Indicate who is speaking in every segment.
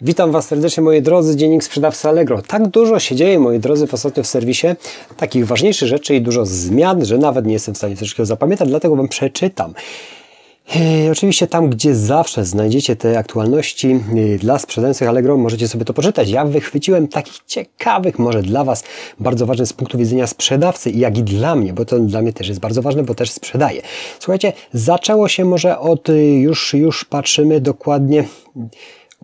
Speaker 1: Witam Was serdecznie, moi drodzy, dziennik sprzedawcy Allegro. Tak dużo się dzieje, moi drodzy, w ostatnio w serwisie, takich ważniejszych rzeczy i dużo zmian, że nawet nie jestem w stanie wszystkiego zapamiętać, dlatego Wam przeczytam. I oczywiście tam, gdzie zawsze znajdziecie te aktualności dla sprzedających Allegro, możecie sobie to poczytać. Ja wychwyciłem takich ciekawych, może dla Was, bardzo ważnych z punktu widzenia sprzedawcy, jak i dla mnie, bo to dla mnie też jest bardzo ważne, bo też sprzedaję. Słuchajcie, zaczęło się może od, już, już patrzymy dokładnie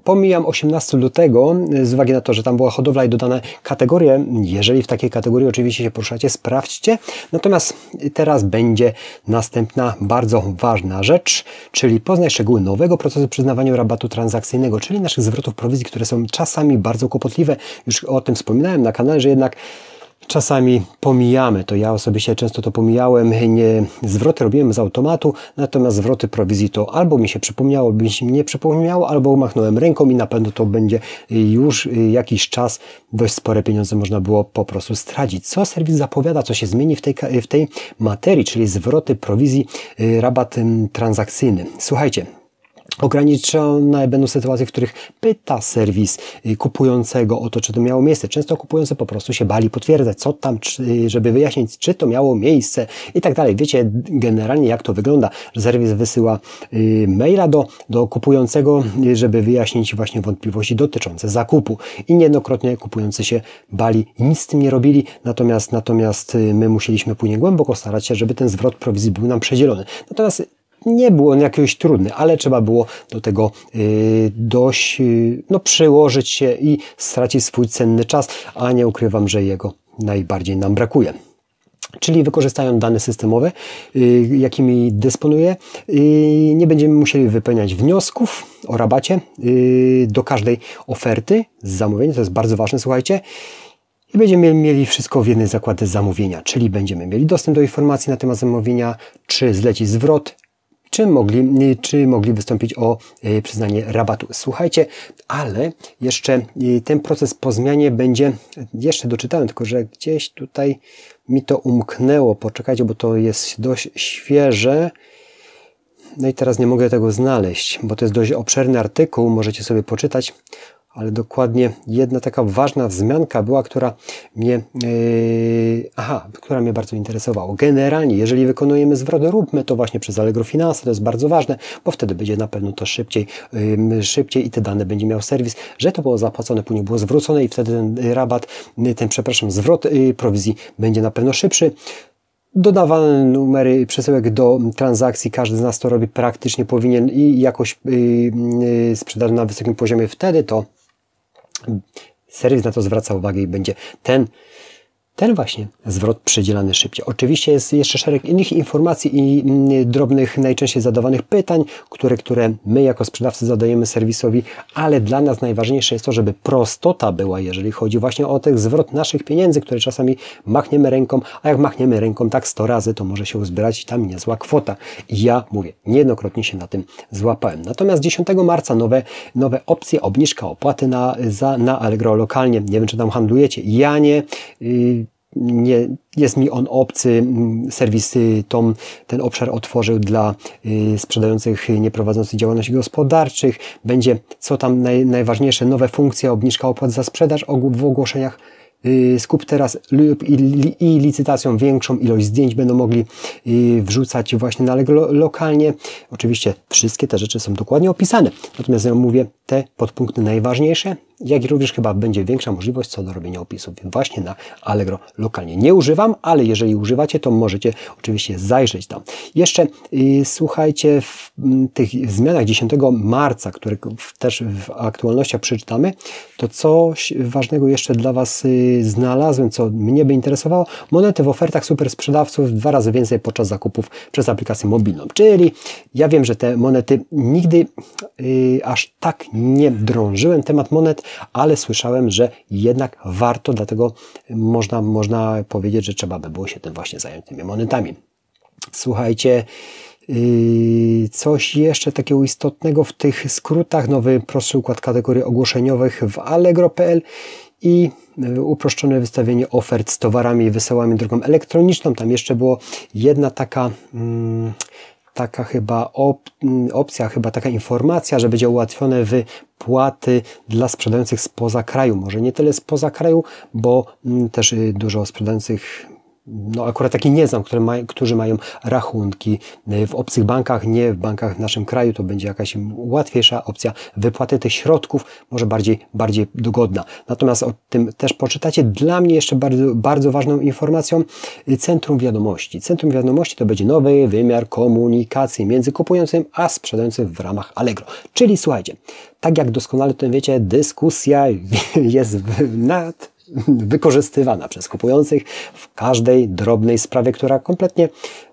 Speaker 1: Pomijam 18 lutego z uwagi na to, że tam była hodowla i dodane kategorie. Jeżeli w takiej kategorii oczywiście się poruszacie, sprawdźcie. Natomiast teraz będzie następna bardzo ważna rzecz, czyli poznaj szczegóły nowego procesu przyznawania rabatu transakcyjnego, czyli naszych zwrotów prowizji, które są czasami bardzo kłopotliwe. Już o tym wspominałem na kanale, że jednak czasami pomijamy, to ja osobiście często to pomijałem, nie, zwroty robiłem z automatu, natomiast zwroty prowizji to albo mi się przypomniało, albo mi się nie przypomniało, albo machnąłem ręką i na pewno to będzie już jakiś czas, dość spore pieniądze można było po prostu stracić. Co serwis zapowiada, co się zmieni w tej, w tej materii, czyli zwroty prowizji, y, rabat transakcyjny. Słuchajcie, Ograniczone będą sytuacje, w których pyta serwis y, kupującego o to, czy to miało miejsce. Często kupujący po prostu się bali potwierdzać, co tam, żeby wyjaśnić, czy to miało miejsce i tak dalej. Wiecie generalnie, jak to wygląda, że serwis wysyła y, maila do, do kupującego, y, żeby wyjaśnić właśnie wątpliwości dotyczące zakupu. I niejednokrotnie kupujący się bali, nic z tym nie robili, natomiast, natomiast my musieliśmy później głęboko starać się, żeby ten zwrot prowizji był nam przedzielony. Natomiast nie był on jakiś trudny, ale trzeba było do tego y, dość y, no, przyłożyć się i stracić swój cenny czas, a nie ukrywam, że jego najbardziej nam brakuje. Czyli wykorzystając dane systemowe, y, jakimi dysponuję, nie będziemy musieli wypełniać wniosków o rabacie do każdej oferty z zamówienia, to jest bardzo ważne, słuchajcie, i będziemy mieli wszystko w jednej zakładce zamówienia, czyli będziemy mieli dostęp do informacji na temat zamówienia, czy zlecić zwrot, czy mogli, czy mogli wystąpić o e, przyznanie rabatu. Słuchajcie, ale jeszcze e, ten proces po zmianie będzie, jeszcze doczytałem, tylko że gdzieś tutaj mi to umknęło. Poczekajcie, bo to jest dość świeże. No i teraz nie mogę tego znaleźć, bo to jest dość obszerny artykuł, możecie sobie poczytać ale dokładnie jedna taka ważna wzmianka była, która mnie, yy, aha, która mnie bardzo interesowała. Generalnie, jeżeli wykonujemy zwrot, róbmy to właśnie przez Allegro Finance, to jest bardzo ważne, bo wtedy będzie na pewno to szybciej, yy, szybciej i te dane będzie miał serwis, że to było zapłacone, później było zwrócone i wtedy ten rabat, ten, przepraszam, zwrot yy, prowizji będzie na pewno szybszy. Dodawane numery przesyłek do transakcji, każdy z nas to robi praktycznie powinien i jakoś yy, yy, na wysokim poziomie, wtedy to serwis na to zwraca uwagę i będzie ten ten właśnie zwrot przydzielany szybciej. Oczywiście jest jeszcze szereg innych informacji i mm, drobnych, najczęściej zadawanych pytań, które, które my jako sprzedawcy zadajemy serwisowi, ale dla nas najważniejsze jest to, żeby prostota była, jeżeli chodzi właśnie o ten zwrot naszych pieniędzy, które czasami machniemy ręką, a jak machniemy ręką tak 100 razy, to może się uzbierać tam niezła kwota. I ja mówię, niejednokrotnie się na tym złapałem. Natomiast 10 marca nowe, nowe opcje, obniżka opłaty na, za, na Allegro lokalnie. Nie wiem, czy tam handlujecie. Ja nie. Yy, nie jest mi on obcy. Serwis Tom ten obszar otworzył dla y, sprzedających nieprowadzących działalności gospodarczych. Będzie, co tam naj, najważniejsze, nowe funkcje, obniżka opłat za sprzedaż w ogłoszeniach Y, skup teraz i licytacją większą ilość zdjęć będą mogli y, wrzucać właśnie na lokalnie. Oczywiście wszystkie te rzeczy są dokładnie opisane. Natomiast ja mówię te podpunkty najważniejsze, jak i również chyba będzie większa możliwość co do robienia opisów właśnie na Allegro lokalnie. Nie używam, ale jeżeli używacie, to możecie oczywiście zajrzeć tam. Jeszcze yy, słuchajcie, w tych zmianach 10 marca, które też w aktualnościach przeczytamy, to coś ważnego jeszcze dla Was yy, znalazłem, co mnie by interesowało. Monety w ofertach super sprzedawców dwa razy więcej podczas zakupów przez aplikację mobilną. Czyli ja wiem, że te monety nigdy yy, aż tak nie drążyłem temat monet, ale słyszałem, że jednak warto, dlatego można, można powiedzieć, że trzeba by było się tym właśnie zająć, tymi monetami. Słuchajcie, yy, Coś jeszcze takiego istotnego w tych skrótach, nowy prostszy układ kategorii ogłoszeniowych w Allegro.pl i yy, uproszczone wystawienie ofert z towarami i wysyłami drogą elektroniczną. Tam jeszcze było jedna taka, hmm, taka chyba op, opcja, chyba taka informacja, że będzie ułatwione wypłaty dla sprzedających spoza kraju. Może nie tyle spoza kraju, bo też y, dużo sprzedających no akurat taki nie znam, które którzy mają rachunki w obcych bankach, nie w bankach w naszym kraju, to będzie jakaś łatwiejsza opcja wypłaty tych środków, może bardziej, bardziej dogodna. Natomiast o tym też poczytacie. Dla mnie jeszcze bardzo, bardzo ważną informacją Centrum Wiadomości. Centrum Wiadomości to będzie nowy wymiar komunikacji między kupującym a sprzedającym w ramach Allegro. Czyli słuchajcie, tak jak doskonale to wiecie, dyskusja jest nad wykorzystywana przez kupujących w każdej drobnej sprawie, która kompletnie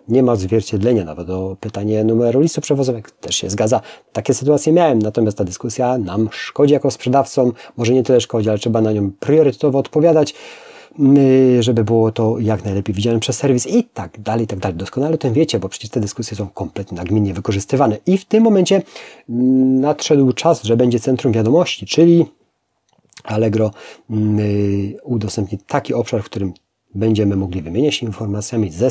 Speaker 1: nie ma odzwierciedlenia. Nawet o pytanie numeru listu przewozowego też się zgadza. Takie sytuacje miałem, natomiast ta dyskusja nam szkodzi jako sprzedawcom. Może nie tyle szkodzi, ale trzeba na nią priorytetowo odpowiadać mm, żeby było to jak najlepiej widziane przez serwis i tak dalej, i tak dalej. Doskonale o tym wiecie, bo przecież te dyskusje są kompletnie nagminnie wykorzystywane. I w tym momencie mm, nadszedł czas, że będzie centrum wiadomości, czyli Allegro mm, y, udostępni taki obszar, w którym będziemy mogli wymieniać się informacjami ze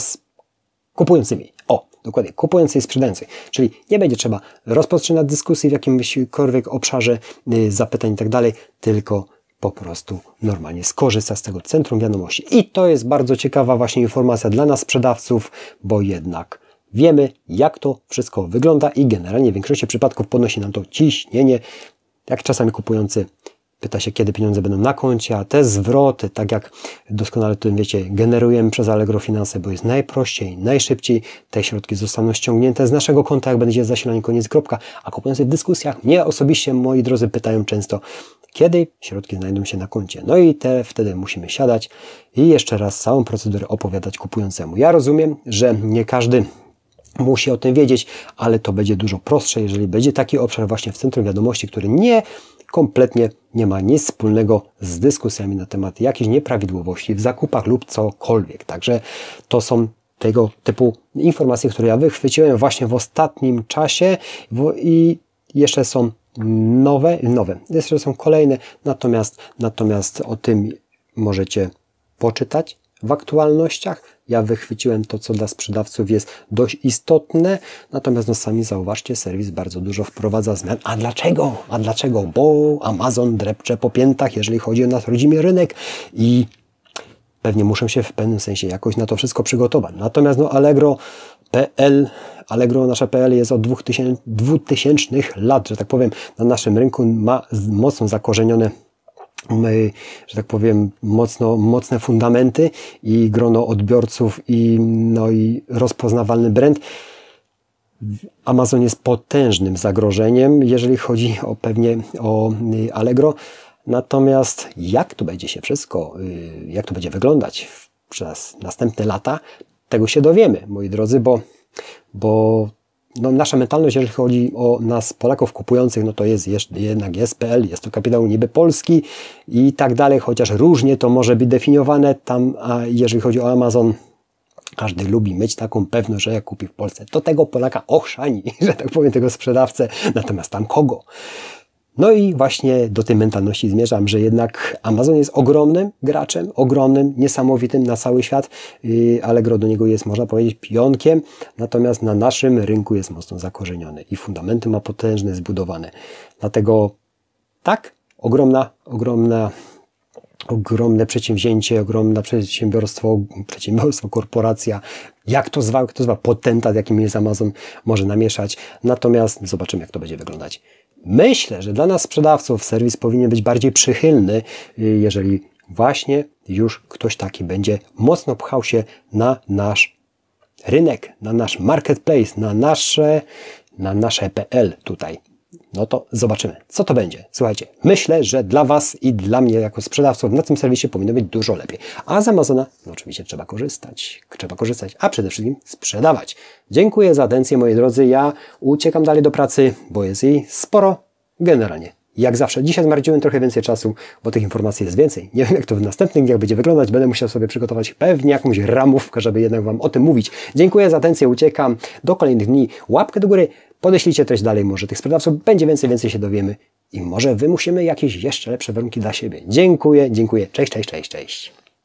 Speaker 1: kupującymi. O, dokładnie, kupujący i sprzedający. Czyli nie będzie trzeba rozpoczynać dyskusji w jakimkolwiek obszarze y, zapytań i tak dalej, tylko po prostu normalnie skorzysta z tego centrum wiadomości. I to jest bardzo ciekawa właśnie informacja dla nas sprzedawców, bo jednak wiemy, jak to wszystko wygląda i generalnie w większości przypadków podnosi nam to ciśnienie, jak czasami kupujący Pyta się, kiedy pieniądze będą na koncie, a te zwroty, tak jak doskonale tu wiecie, generujemy przez Allegro Finanse, bo jest najprościej, najszybciej. Te środki zostaną ściągnięte z naszego konta, jak będzie zasilanie koniec kropka. A kupujący w dyskusjach, mnie osobiście, moi drodzy, pytają często, kiedy środki znajdą się na koncie. No i te wtedy musimy siadać i jeszcze raz całą procedurę opowiadać kupującemu. Ja rozumiem, że nie każdy musi o tym wiedzieć, ale to będzie dużo prostsze, jeżeli będzie taki obszar właśnie w centrum wiadomości, który nie kompletnie nie ma nic wspólnego z dyskusjami na temat jakichś nieprawidłowości w zakupach lub cokolwiek. Także to są tego typu informacje, które ja wychwyciłem właśnie w ostatnim czasie. I jeszcze są nowe, nowe, jeszcze są kolejne, natomiast, natomiast o tym możecie poczytać w aktualnościach, ja wychwyciłem to, co dla sprzedawców jest dość istotne, natomiast no sami zauważcie, serwis bardzo dużo wprowadza zmian. A dlaczego? A dlaczego? Bo Amazon drepcze po piętach, jeżeli chodzi o nasz rodzimy rynek i pewnie muszę się w pewnym sensie jakoś na to wszystko przygotować. Natomiast no Allegro.pl Allegro nasze PL jest od 2000, 2000 lat, że tak powiem, na naszym rynku ma mocno zakorzenione że tak powiem, mocno, mocne fundamenty i grono odbiorców i, no i rozpoznawalny brand. Amazon jest potężnym zagrożeniem, jeżeli chodzi o pewnie o y, Allegro. Natomiast jak to będzie się wszystko, y, jak to będzie wyglądać przez następne lata, tego się dowiemy, moi drodzy, bo, bo no, nasza mentalność, jeżeli chodzi o nas, Polaków kupujących, no to jest jednak jest PL, jest to kapitał niby polski i tak dalej, chociaż różnie to może być definiowane tam, a jeżeli chodzi o Amazon, każdy lubi mieć taką pewność, że jak kupi w Polsce, to tego Polaka ochrzani, że tak powiem, tego sprzedawcę, natomiast tam kogo? No i właśnie do tej mentalności zmierzam, że jednak Amazon jest ogromnym graczem, ogromnym, niesamowitym na cały świat. Y, Allegro do niego jest, można powiedzieć, pionkiem, natomiast na naszym rynku jest mocno zakorzeniony i fundamenty ma potężne, zbudowane. Dlatego tak, ogromna, ogromna ogromne przedsięwzięcie, ogromne przedsiębiorstwo, przedsiębiorstwo, korporacja, jak to zwał, kto zwał, potentat, jakim jest Amazon, może namieszać. Natomiast zobaczymy, jak to będzie wyglądać. Myślę, że dla nas sprzedawców serwis powinien być bardziej przychylny, y, jeżeli właśnie już ktoś taki będzie mocno pchał się na nasz rynek, na nasz marketplace, na nasze, na nasze PL tutaj. No to zobaczymy, co to będzie. Słuchajcie, myślę, że dla Was i dla mnie jako sprzedawców na tym serwisie powinno być dużo lepiej. A z Amazona, no oczywiście trzeba korzystać. Trzeba korzystać, a przede wszystkim sprzedawać. Dziękuję za atencję, moi drodzy. Ja uciekam dalej do pracy, bo jest jej sporo. Generalnie jak zawsze. Dzisiaj zmarnodziłem trochę więcej czasu, bo tych informacji jest więcej. Nie wiem, jak to w następnych dniach będzie wyglądać. Będę musiał sobie przygotować pewnie jakąś ramówkę, żeby jednak Wam o tym mówić. Dziękuję za atencję, uciekam. Do kolejnych dni. Łapkę do góry, podeślijcie treść dalej. Może tych sprzedawców będzie więcej, więcej się dowiemy. I może wymusimy jakieś jeszcze lepsze warunki dla siebie. Dziękuję, dziękuję. Cześć, cześć, cześć, cześć.